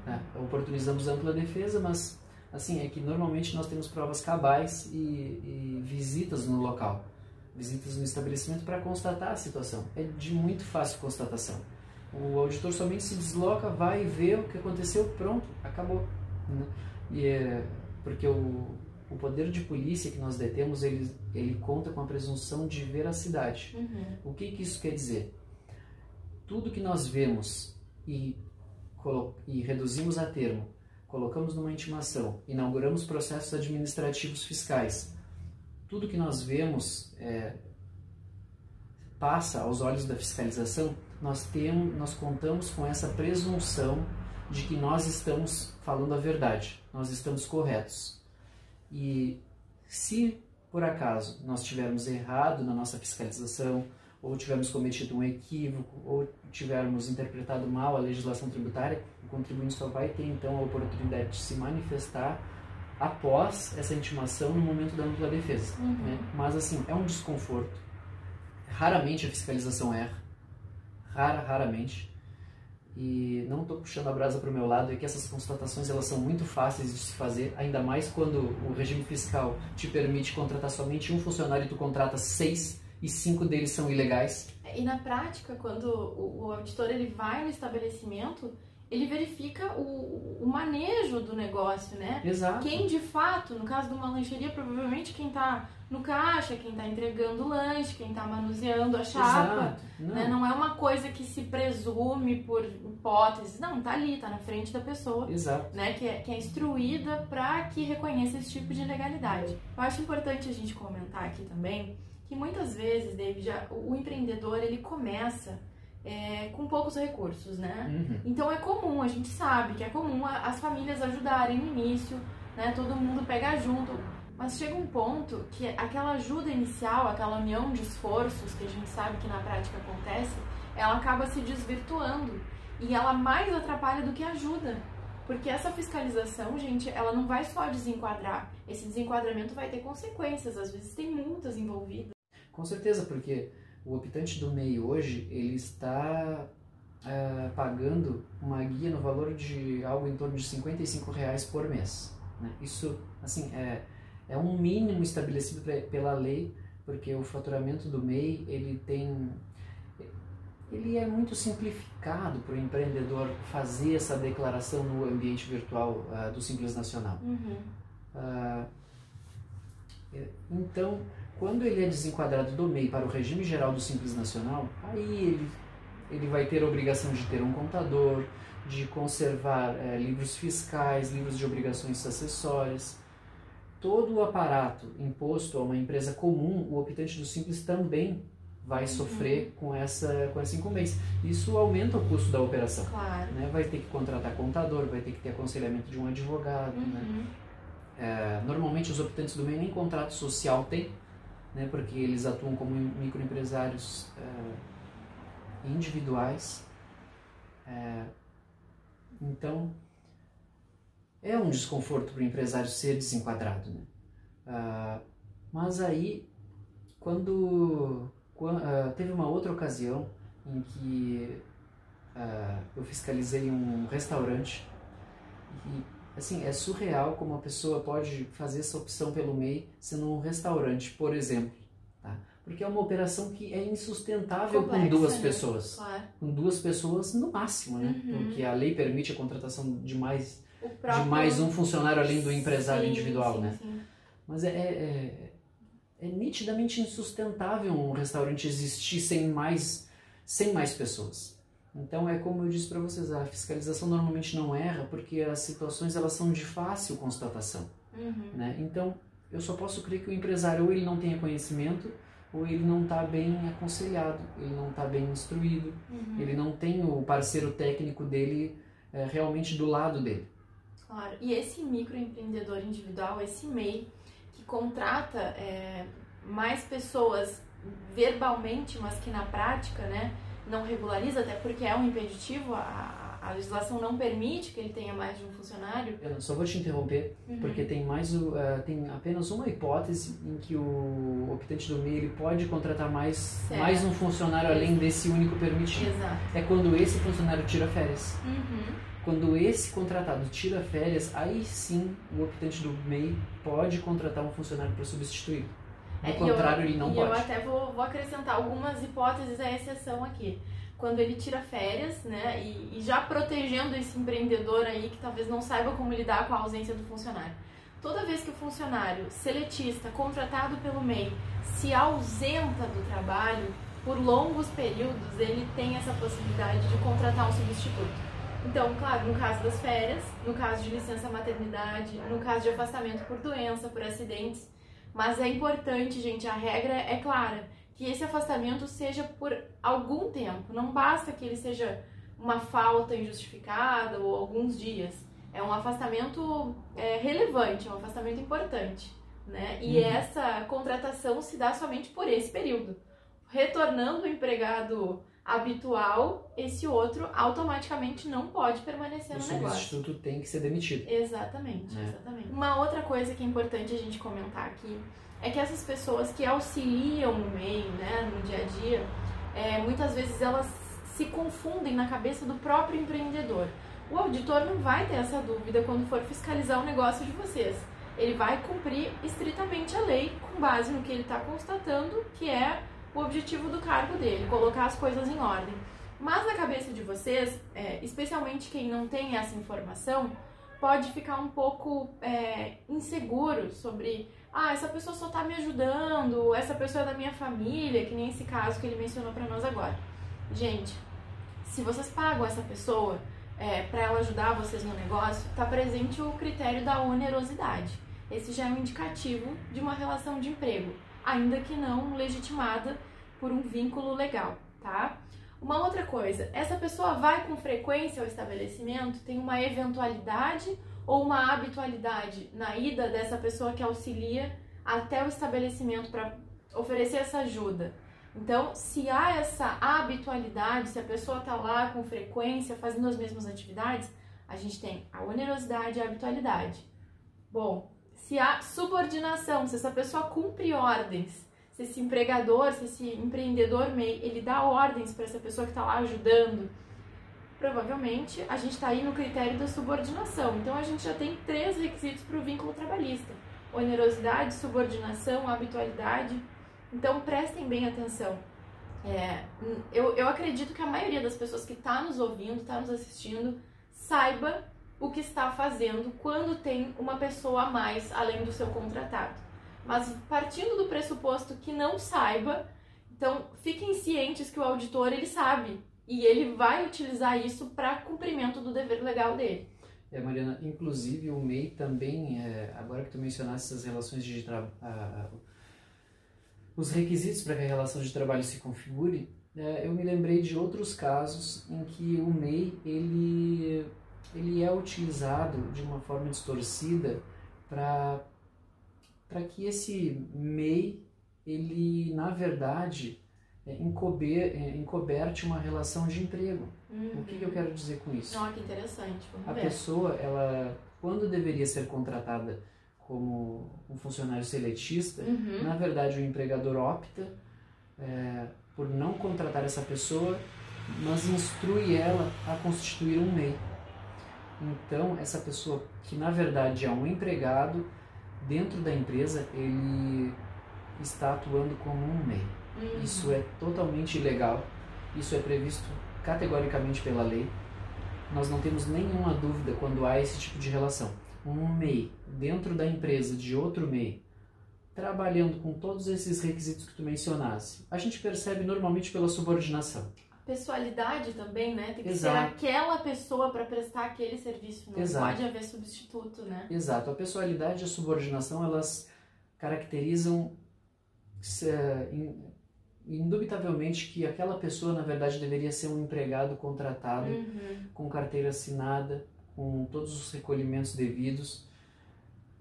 Né? Oportunizamos ampla defesa, mas assim é que normalmente nós temos provas cabais e, e visitas no local visitas no estabelecimento para constatar a situação. É de muito fácil constatação. O auditor somente se desloca, vai ver o que aconteceu, pronto, acabou. Né? E é porque o, o poder de polícia que nós detemos, ele, ele conta com a presunção de veracidade. Uhum. O que, que isso quer dizer? Tudo que nós vemos e, e reduzimos a termo, colocamos numa intimação, inauguramos processos administrativos fiscais, tudo que nós vemos é, passa aos olhos da fiscalização, nós temos, nós contamos com essa presunção de que nós estamos falando a verdade, nós estamos corretos. E se por acaso nós tivermos errado na nossa fiscalização, ou tivermos cometido um equívoco, ou tivermos interpretado mal a legislação tributária, o contribuinte só vai ter então a oportunidade de se manifestar após essa intimação no momento da ampla defesa. Uhum. Né? Mas assim, é um desconforto. Raramente a fiscalização erra. Rara, raramente. E não estou puxando a brasa para o meu lado, é que essas constatações elas são muito fáceis de se fazer, ainda mais quando o regime fiscal te permite contratar somente um funcionário e tu contrata seis e cinco deles são ilegais. E na prática, quando o auditor ele vai no estabelecimento, ele verifica o, o manejo do negócio, né? Exato. Quem de fato, no caso de uma lancheria, provavelmente quem está no caixa, quem está entregando o lanche, quem está manuseando a chapa. Não. Né? não é uma coisa que se presume por hipóteses. Não, tá ali, tá na frente da pessoa. Exato. Né? Que, é, que é instruída para que reconheça esse tipo de legalidade. Eu acho importante a gente comentar aqui também que muitas vezes, David, o empreendedor ele começa é, com poucos recursos, né? Uhum. Então é comum, a gente sabe que é comum as famílias ajudarem no início, né? Todo mundo pega junto. Mas chega um ponto que aquela ajuda inicial, aquela união de esforços que a gente sabe que na prática acontece, ela acaba se desvirtuando e ela mais atrapalha do que ajuda. Porque essa fiscalização, gente, ela não vai só desenquadrar. Esse desenquadramento vai ter consequências, às vezes tem multas envolvidas. Com certeza, porque o optante do MEI hoje, ele está é, pagando uma guia no valor de algo em torno de 55 reais por mês. Né? Isso, assim, é, é um mínimo estabelecido pela lei, porque o faturamento do MEI, ele tem... Ele é muito simplificado para o empreendedor fazer essa declaração no ambiente virtual uh, do Simples Nacional. Uhum. Uh, então, quando ele é desenquadrado do MEI para o regime geral do Simples Nacional, aí ele, ele vai ter a obrigação de ter um contador, de conservar é, livros fiscais, livros de obrigações acessórias. Todo o aparato imposto a uma empresa comum, o optante do Simples também vai uhum. sofrer com essa, com essa incumbência. Isso aumenta o custo da operação. Claro. Né? Vai ter que contratar contador, vai ter que ter aconselhamento de um advogado. Né? Uhum. Né? É, normalmente os optantes do MEI nem contrato social têm, né, porque eles atuam como microempresários é, individuais. É, então, é um desconforto para o empresário ser desenquadrado. Né? Uh, mas aí, quando, quando uh, teve uma outra ocasião em que uh, eu fiscalizei um restaurante e assim, é surreal como a pessoa pode fazer essa opção pelo MEI sendo um restaurante, por exemplo. Tá? Porque é uma operação que é insustentável Complexa, com duas né? pessoas. Claro. Com duas pessoas no máximo, né? Uhum. Porque a lei permite a contratação de mais, próprio... de mais um funcionário além do empresário sim, individual, sim, né? Sim. Mas é, é, é, é nitidamente insustentável um restaurante existir sem mais, sem mais pessoas. Então é como eu disse para vocês, a fiscalização normalmente não erra porque as situações elas são de fácil constatação, uhum. né? Então eu só posso crer que o empresário ou ele não tenha conhecimento ou ele não está bem aconselhado, ele não está bem instruído, uhum. ele não tem o parceiro técnico dele é, realmente do lado dele. Claro. E esse microempreendedor individual, esse MEI que contrata é, mais pessoas verbalmente, mas que na prática, né? Não regulariza, até porque é um impeditivo, a, a legislação não permite que ele tenha mais de um funcionário. Eu só vou te interromper, uhum. porque tem mais uh, tem apenas uma hipótese em que o optante do MEI ele pode contratar mais, mais um funcionário além desse único permitido. Exato. É quando esse funcionário tira férias. Uhum. Quando esse contratado tira férias, aí sim o optante do MEI pode contratar um funcionário para substituir. Do é, contrário, eu, ele não e pode. eu até vou, vou acrescentar algumas hipóteses à exceção aqui. Quando ele tira férias, né, e, e já protegendo esse empreendedor aí que talvez não saiba como lidar com a ausência do funcionário. Toda vez que o funcionário seletista contratado pelo MEI se ausenta do trabalho por longos períodos, ele tem essa possibilidade de contratar um substituto. Então, claro, no caso das férias, no caso de licença maternidade, no caso de afastamento por doença, por acidentes, Mas é importante, gente, a regra é clara, que esse afastamento seja por algum tempo. Não basta que ele seja uma falta injustificada ou alguns dias. É um afastamento é, relevante, é um afastamento importante. Né? E uhum. essa contratação se dá somente por esse período. Retornando o empregado habitual, esse outro automaticamente não pode permanecer o no negócio. O substituto tem que ser demitido. Exatamente, é. exatamente. Uma outra coisa que é importante a gente comentar aqui é que essas pessoas que auxiliam o MEI, né, no dia a dia, é, muitas vezes elas se confundem na cabeça do próprio empreendedor. O auditor não vai ter essa dúvida quando for fiscalizar o negócio de vocês. Ele vai cumprir estritamente a lei com base no que ele está constatando, que é o objetivo do cargo dele, colocar as coisas em ordem. Mas na cabeça de vocês, é, especialmente quem não tem essa informação, pode ficar um pouco é, inseguro sobre ah, essa pessoa só está me ajudando, essa pessoa é da minha família, que nem esse caso que ele mencionou para nós agora. Gente, se vocês pagam essa pessoa é, para ela ajudar vocês no negócio, está presente o critério da onerosidade. Esse já é um indicativo de uma relação de emprego ainda que não legitimada por um vínculo legal, tá? Uma outra coisa, essa pessoa vai com frequência ao estabelecimento, tem uma eventualidade ou uma habitualidade na ida dessa pessoa que auxilia até o estabelecimento para oferecer essa ajuda. Então, se há essa habitualidade, se a pessoa está lá com frequência fazendo as mesmas atividades, a gente tem a onerosidade e a habitualidade. Bom, se há subordinação, se essa pessoa cumpre ordens, se esse empregador, se esse empreendedor MEI, ele dá ordens para essa pessoa que está lá ajudando, provavelmente a gente está aí no critério da subordinação. Então a gente já tem três requisitos para o vínculo trabalhista: onerosidade, subordinação, habitualidade. Então prestem bem atenção. É, eu, eu acredito que a maioria das pessoas que está nos ouvindo, está nos assistindo, saiba o que está fazendo quando tem uma pessoa a mais além do seu contratado. Mas partindo do pressuposto que não saiba, então fiquem cientes que o auditor ele sabe e ele vai utilizar isso para cumprimento do dever legal dele. É, Mariana, inclusive o MEI também, é, agora que tu mencionaste essas relações de trabalho, os requisitos para que a relação de trabalho se configure, é, eu me lembrei de outros casos em que o MEI ele ele é utilizado de uma forma distorcida para para que esse MEI ele na verdade é, encober, é, encoberte uma relação de emprego. Uhum. O que, que, eu quero dizer com isso? Oh, que interessante. Vamos a ver. pessoa, ela, quando deveria ser contratada como um funcionário seletista, uhum. na verdade o empregador opta é, por não contratar essa pessoa, mas instrui ela a constituir um MEI. Então, essa pessoa que na verdade é um empregado dentro da empresa, ele está atuando como um MEI. Uhum. Isso é totalmente ilegal. Isso é previsto categoricamente pela lei. Nós não temos nenhuma dúvida quando há esse tipo de relação. Um MEI dentro da empresa de outro MEI, trabalhando com todos esses requisitos que tu mencionasse, a gente percebe normalmente pela subordinação pessoalidade também, né? Tem que Exato. ser aquela pessoa para prestar aquele serviço, não Exato. pode haver substituto, né? Exato. A pessoalidade e a subordinação, elas caracterizam indubitavelmente que aquela pessoa, na verdade, deveria ser um empregado contratado, uhum. com carteira assinada, com todos os recolhimentos devidos,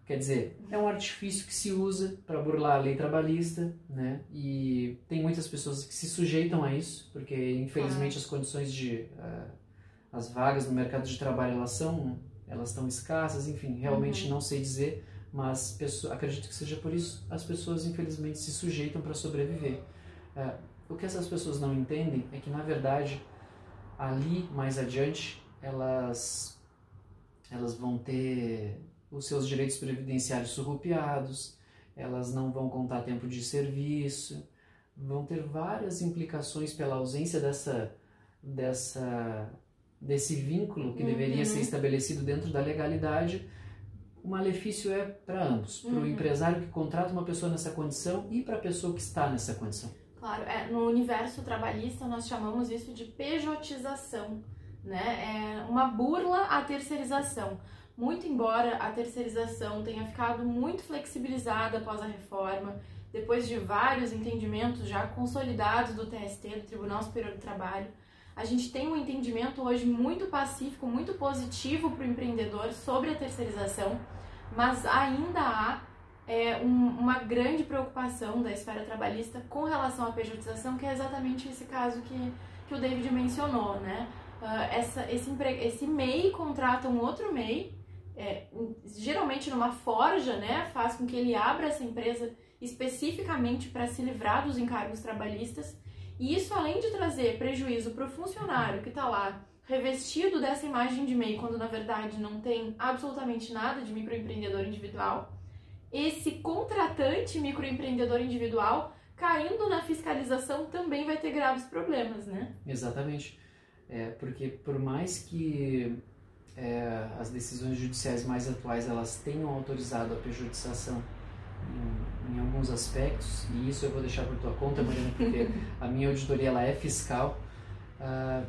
Quer dizer, é um artifício que se usa para burlar a lei trabalhista, né? E tem muitas pessoas que se sujeitam a isso, porque infelizmente ah. as condições de uh, as vagas no mercado de trabalho elas são elas estão escassas, enfim, realmente uhum. não sei dizer, mas pessoa, acredito que seja por isso as pessoas infelizmente se sujeitam para sobreviver. Uh, o que essas pessoas não entendem é que na verdade ali mais adiante elas elas vão ter os seus direitos previdenciários surrupiados, elas não vão contar tempo de serviço, vão ter várias implicações pela ausência dessa, dessa, desse vínculo que uhum. deveria ser estabelecido dentro da legalidade. O malefício é para ambos, para o uhum. empresário que contrata uma pessoa nessa condição e para a pessoa que está nessa condição. Claro, é, no universo trabalhista nós chamamos isso de pejotização, né? É uma burla à terceirização muito embora a terceirização tenha ficado muito flexibilizada após a reforma, depois de vários entendimentos já consolidados do TST, do Tribunal Superior do Trabalho, a gente tem um entendimento hoje muito pacífico, muito positivo para o empreendedor sobre a terceirização, mas ainda há é, um, uma grande preocupação da esfera trabalhista com relação à pejotização, que é exatamente esse caso que, que o David mencionou, né? Uh, essa, esse, esse MEI contrata um outro MEI, é, geralmente numa forja, né? Faz com que ele abra essa empresa especificamente para se livrar dos encargos trabalhistas. E isso, além de trazer prejuízo para o funcionário que está lá revestido dessa imagem de MEI, quando na verdade não tem absolutamente nada de microempreendedor individual, esse contratante microempreendedor individual caindo na fiscalização também vai ter graves problemas, né? Exatamente. É, porque por mais que é, as decisões judiciais mais atuais elas tenham autorizado a pejotização em, em, alguns aspectos, e isso eu vou deixar por tua conta, Mariana, porque (laughs) a minha auditoria ela é fiscal, uh,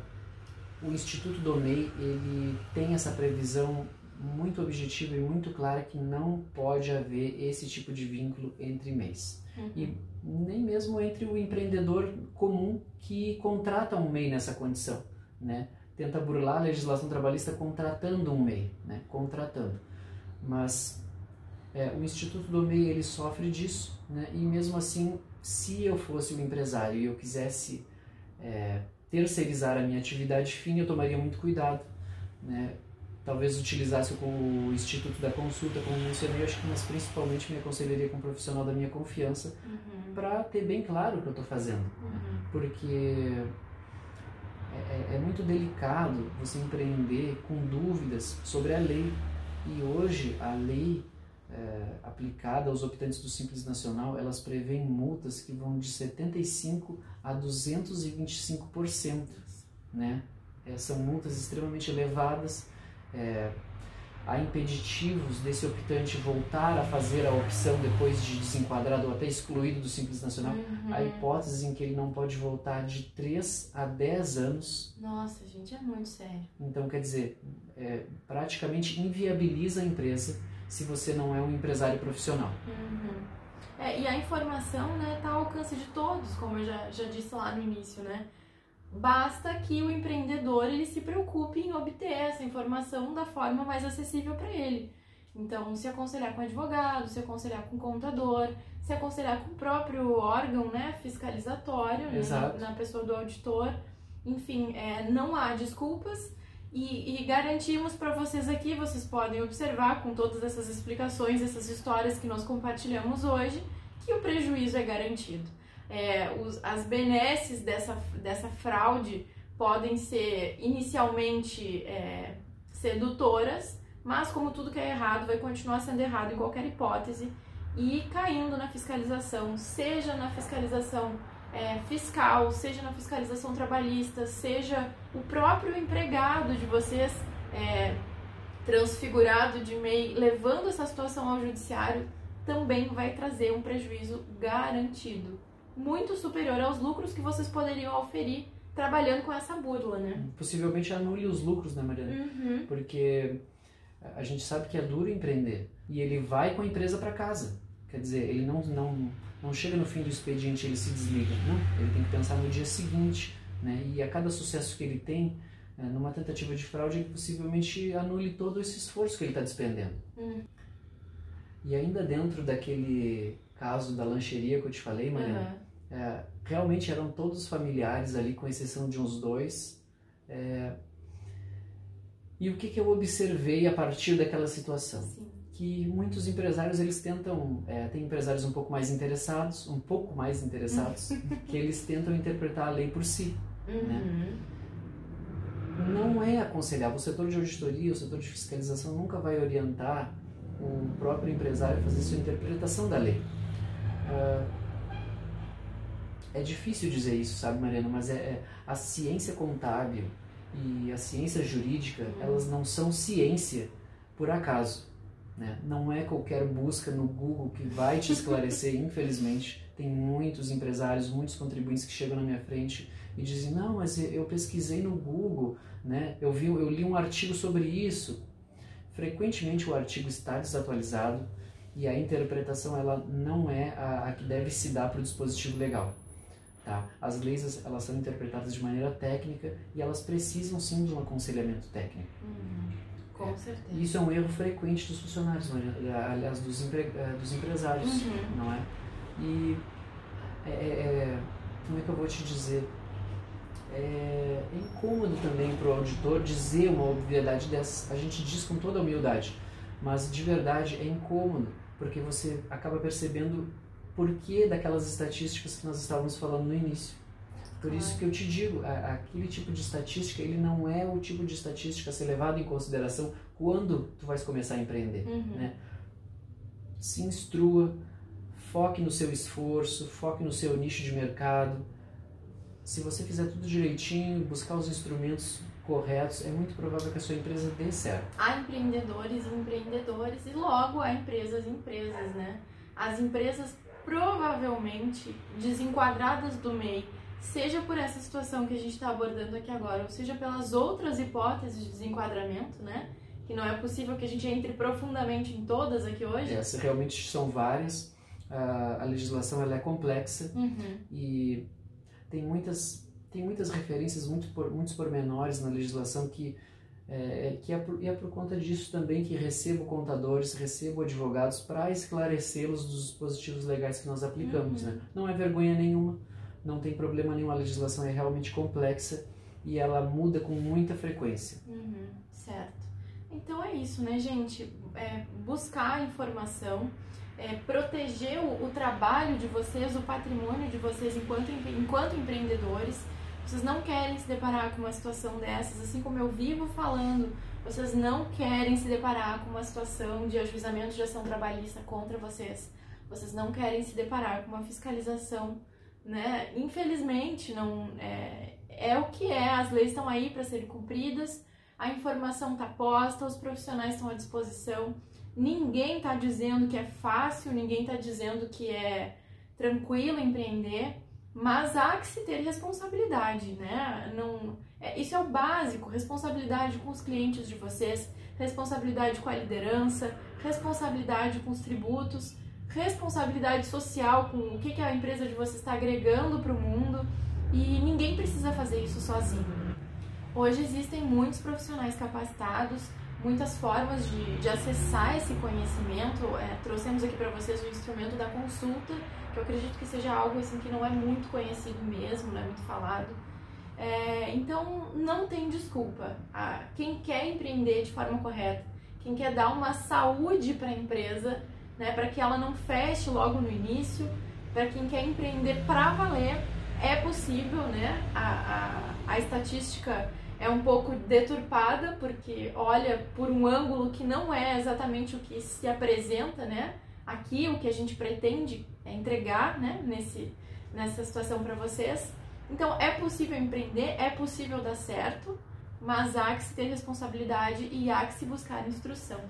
o Instituto do MEI ele tem essa previsão muito objetiva e muito clara que não pode haver esse tipo de vínculo entre MEIs. Uhum. E nem mesmo entre o empreendedor comum que contrata um MEI nessa condição, né? Tenta burlar a legislação trabalhista contratando um MEI, né? Contratando. Mas é, o Instituto do MEI ele sofre disso, né? E mesmo assim, se eu fosse um empresário e eu quisesse é, terceirizar a minha atividade fim, eu tomaria muito cuidado, né? talvez utilizasse com o Instituto da Consulta, como mencionei, acho que, mas principalmente me aconselharia com um profissional da minha confiança uhum. para ter bem claro o que eu estou fazendo. Uhum. Porque é, é, é, muito delicado você empreender com dúvidas sobre a lei. E hoje a lei é, aplicada aos optantes do Simples Nacional, elas prevêem multas que vão de 75% a 225%. Né? É, são multas extremamente elevadas é, há impeditivos desse optante voltar a fazer a opção depois de desenquadrado ou até excluído do Simples Nacional, uhum. há hipóteses em que ele não pode voltar de 3 a 10 anos. Nossa, gente, é muito sério. Então, quer dizer, é, praticamente inviabiliza a empresa se você não é um empresário profissional. Uhum. É, e a informação está né, tá ao alcance de todos, como eu já, já disse lá no início, né? Basta que o empreendedor ele se preocupe em obter essa informação da forma mais acessível para ele. Então, se aconselhar com advogado, se aconselhar com contador, se aconselhar com o próprio órgão né, fiscalizatório, né, na, pessoa do auditor. Enfim, é, não há desculpas e, e garantimos para vocês aqui, vocês podem observar com todas essas explicações, essas histórias que nós compartilhamos hoje, que o prejuízo é garantido é, os, as benesses dessa, dessa fraude podem ser inicialmente é, sedutoras, mas como tudo que é errado vai continuar sendo errado em qualquer hipótese e caindo na fiscalização, seja na fiscalização é, fiscal, seja na fiscalização trabalhista, seja o próprio empregado de vocês é, transfigurado de MEI levando essa situação ao judiciário também vai trazer um prejuízo garantido muito superior aos lucros que vocês poderiam oferir trabalhando com essa burla, né? Possivelmente anule os lucros, né, Mariana? Uhum. Porque a gente sabe que é duro empreender e ele vai com a empresa para casa. Quer dizer, ele não, não, não chega no fim do expediente ele se desliga. Não, ele tem que pensar no dia seguinte, né? E a cada sucesso que ele tem, é, numa tentativa de fraude, ele possivelmente anule todo esse esforço que ele está despendendo. Uhum. E ainda dentro daquele caso da lancheria que eu te falei, Mariana, uhum é, realmente eram todos familiares ali, com exceção de uns dois. É, e o que, que eu observei a partir daquela situação? Sim. Que muitos empresários eles tentam, é, tem empresários um pouco mais interessados, um pouco mais interessados, (laughs) que eles tentam interpretar a lei por si. Né? Uhum. Né? Não é aconselhável. O setor de auditoria, o setor de fiscalização nunca vai orientar o próprio empresário a fazer sua interpretação da lei. Uh, é difícil dizer isso, sabe, Mariana, mas é, é a ciência contábil e a ciência jurídica, uhum. elas não são ciência por acaso. Né? Não é qualquer busca no Google que vai te esclarecer, (laughs) infelizmente. Tem muitos empresários, muitos contribuintes que chegam na minha frente e dizem: Não, mas eu pesquisei no Google, né? eu, vi, eu li um artigo sobre isso. frequentemente o artigo está desatualizado e a interpretação ela não é a, a que deve se dar para o dispositivo legal. Tá? As leis elas são interpretadas de maneira técnica e elas precisam sim de um aconselhamento técnico. Uhum. Com é. certeza. Isso é um erro frequente dos funcionários, aliás, dos, empre... Eh, dos empresários, uhum. não é? E é, é, é, como é que eu vou te dizer? É, é incômodo também para o auditor dizer uma obviedade dessa. A gente diz com toda humildade, mas de verdade é incômodo, porque você acaba percebendo porquê daquelas estatísticas que nós estávamos falando no início. Por isso que eu te digo, aquele tipo de estatística, ele não é o tipo de estatística a ser levado em consideração quando tu vais começar a empreender, uhum. né? Se instrua, foque no seu esforço, foque no seu nicho de mercado. Se você fizer tudo direitinho, buscar os instrumentos corretos, é muito provável que a sua empresa dê certo. Há empreendedores e empreendedores e logo há empresas e empresas, né? As empresas provavelmente desenquadradas do MEI, seja por essa situação que a gente está abordando aqui agora, ou seja pelas outras hipóteses de desenquadramento, né? Que não é possível que a gente entre profundamente em todas aqui hoje. Essas realmente são várias. A, a legislação ela é complexa uhum. e tem muitas, tem muitas referências, muito por, muitos pormenores na legislação que é, é, que é por, e é por conta disso também que recebo contadores, recebo advogados para esclarecê-los dos dispositivos legais que nós aplicamos. Uhum. Né? Não é vergonha nenhuma, não tem problema nenhum, a legislação é realmente complexa e ela muda com muita frequência. Uhum, certo. Então é isso, né, gente? É buscar informação, é proteger o, o, trabalho de vocês, o patrimônio de vocês enquanto, enquanto empreendedores vocês não querem se deparar com uma situação dessas, assim como eu vivo falando, vocês não querem se deparar com uma situação de ajuizamento de ação trabalhista contra vocês. Vocês não querem se deparar com uma fiscalização, né? Infelizmente, não é, é o que é. As leis estão aí para serem cumpridas, a informação está posta, os profissionais estão à disposição. Ninguém está dizendo que é fácil, ninguém está dizendo que é tranquilo empreender. Mas há que se ter responsabilidade, né? Não, é, isso é o básico, responsabilidade com os clientes de vocês, responsabilidade com a liderança, responsabilidade com os tributos, responsabilidade social com o que, que a empresa de vocês está agregando para o mundo e ninguém precisa fazer isso sozinho. Hoje existem muitos profissionais capacitados, muitas formas de, de acessar esse conhecimento. É, trouxemos aqui para vocês o instrumento da consulta, que eu acredito que seja algo assim que não é muito conhecido mesmo, não é muito falado. É, então não tem desculpa. Ah, quem quer empreender de forma correta, quem quer dar uma saúde para a empresa, né, para que ela não feche logo no início, para quem quer empreender para valer, é possível, né? A, a, a estatística é um pouco deturpada porque olha por um ângulo que não é exatamente o que se apresenta, né? Aqui o que a gente pretende é entregar, né, nesse, nessa situação para vocês. Então, é possível empreender, é possível dar certo, mas há que se ter responsabilidade e há que se buscar instrução.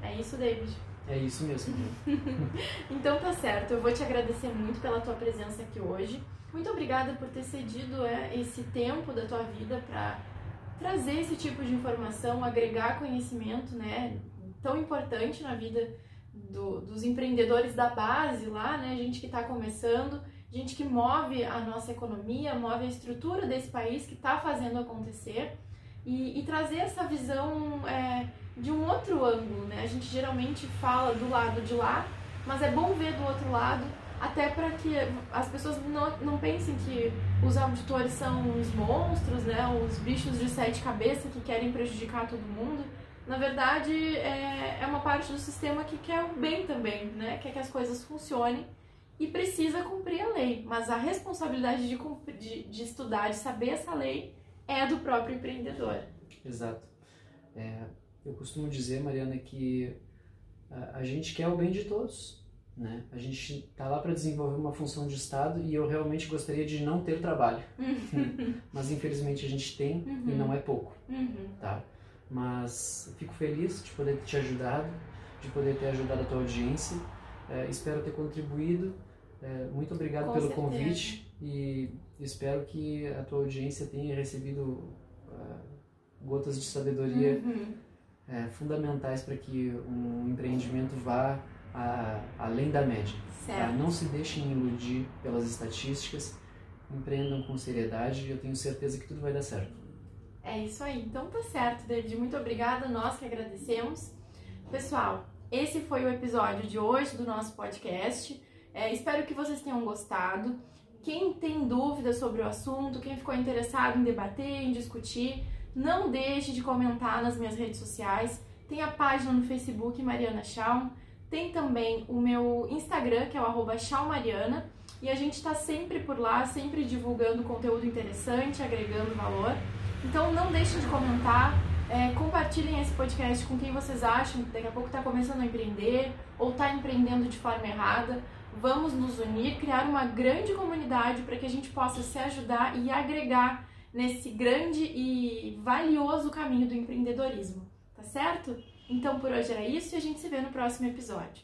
É isso, David? É isso mesmo. (laughs) então tá certo, eu vou te agradecer muito pela tua presença aqui hoje. Muito obrigada por ter cedido é, esse tempo da tua vida para trazer esse tipo de informação, agregar conhecimento, né? Tão importante na vida do, dos empreendedores da base lá, né? Gente que está começando, gente que move a nossa economia, move a estrutura desse país, que está fazendo acontecer e, e, trazer essa visão é, de um outro ângulo, né? A gente geralmente fala do lado de lá, mas é bom ver do outro lado, até para que as pessoas não, não pensem que os auditores são os monstros, né? Os bichos de sete cabeças que querem prejudicar todo mundo na verdade, é, é uma parte do sistema que quer o bem também, né? Quer que as coisas funcionem e precisa cumprir a lei. Mas a responsabilidade de, de, de estudar, de saber essa lei, é do próprio empreendedor. Exato. É, eu costumo dizer, Mariana, que a, a, gente quer o bem de todos. Né? A gente está lá para desenvolver uma função de Estado e eu realmente gostaria de não ter trabalho. (laughs) Mas infelizmente a gente tem uhum. e não é pouco. Uhum. Tá? mas fico feliz de poder ter te ajudado, de poder ter ajudado a tua audiência. É, espero ter contribuído. É, muito obrigado Com pelo certeza. convite e espero que a tua audiência tenha recebido uh, gotas de sabedoria uhum. é, fundamentais para que um empreendimento vá a, além da média. Tá? Não se deixem iludir pelas estatísticas, empreendam com seriedade e eu tenho certeza que tudo vai dar certo. É isso aí. Então tá certo, David. Muito obrigada. Nós que agradecemos. Pessoal, esse foi o episódio de hoje do nosso podcast. É, espero que vocês tenham gostado. Quem tem dúvidas sobre o assunto, quem ficou interessado em debater, em discutir, não deixe de comentar nas minhas redes sociais. Tem a página no Facebook Mariana Schaum. Tem também o meu Instagram, que é o arroba Mariana. E a gente está sempre por lá, sempre divulgando conteúdo interessante, agregando valor. Então não deixem de comentar, é, compartilhem esse podcast com quem vocês acham que daqui a pouco está começando a empreender ou está empreendendo de forma errada. Vamos nos unir, criar uma grande comunidade para que a gente possa se ajudar e agregar nesse grande e valioso caminho do empreendedorismo, tá certo? Então por hoje era isso e a gente se vê no próximo episódio.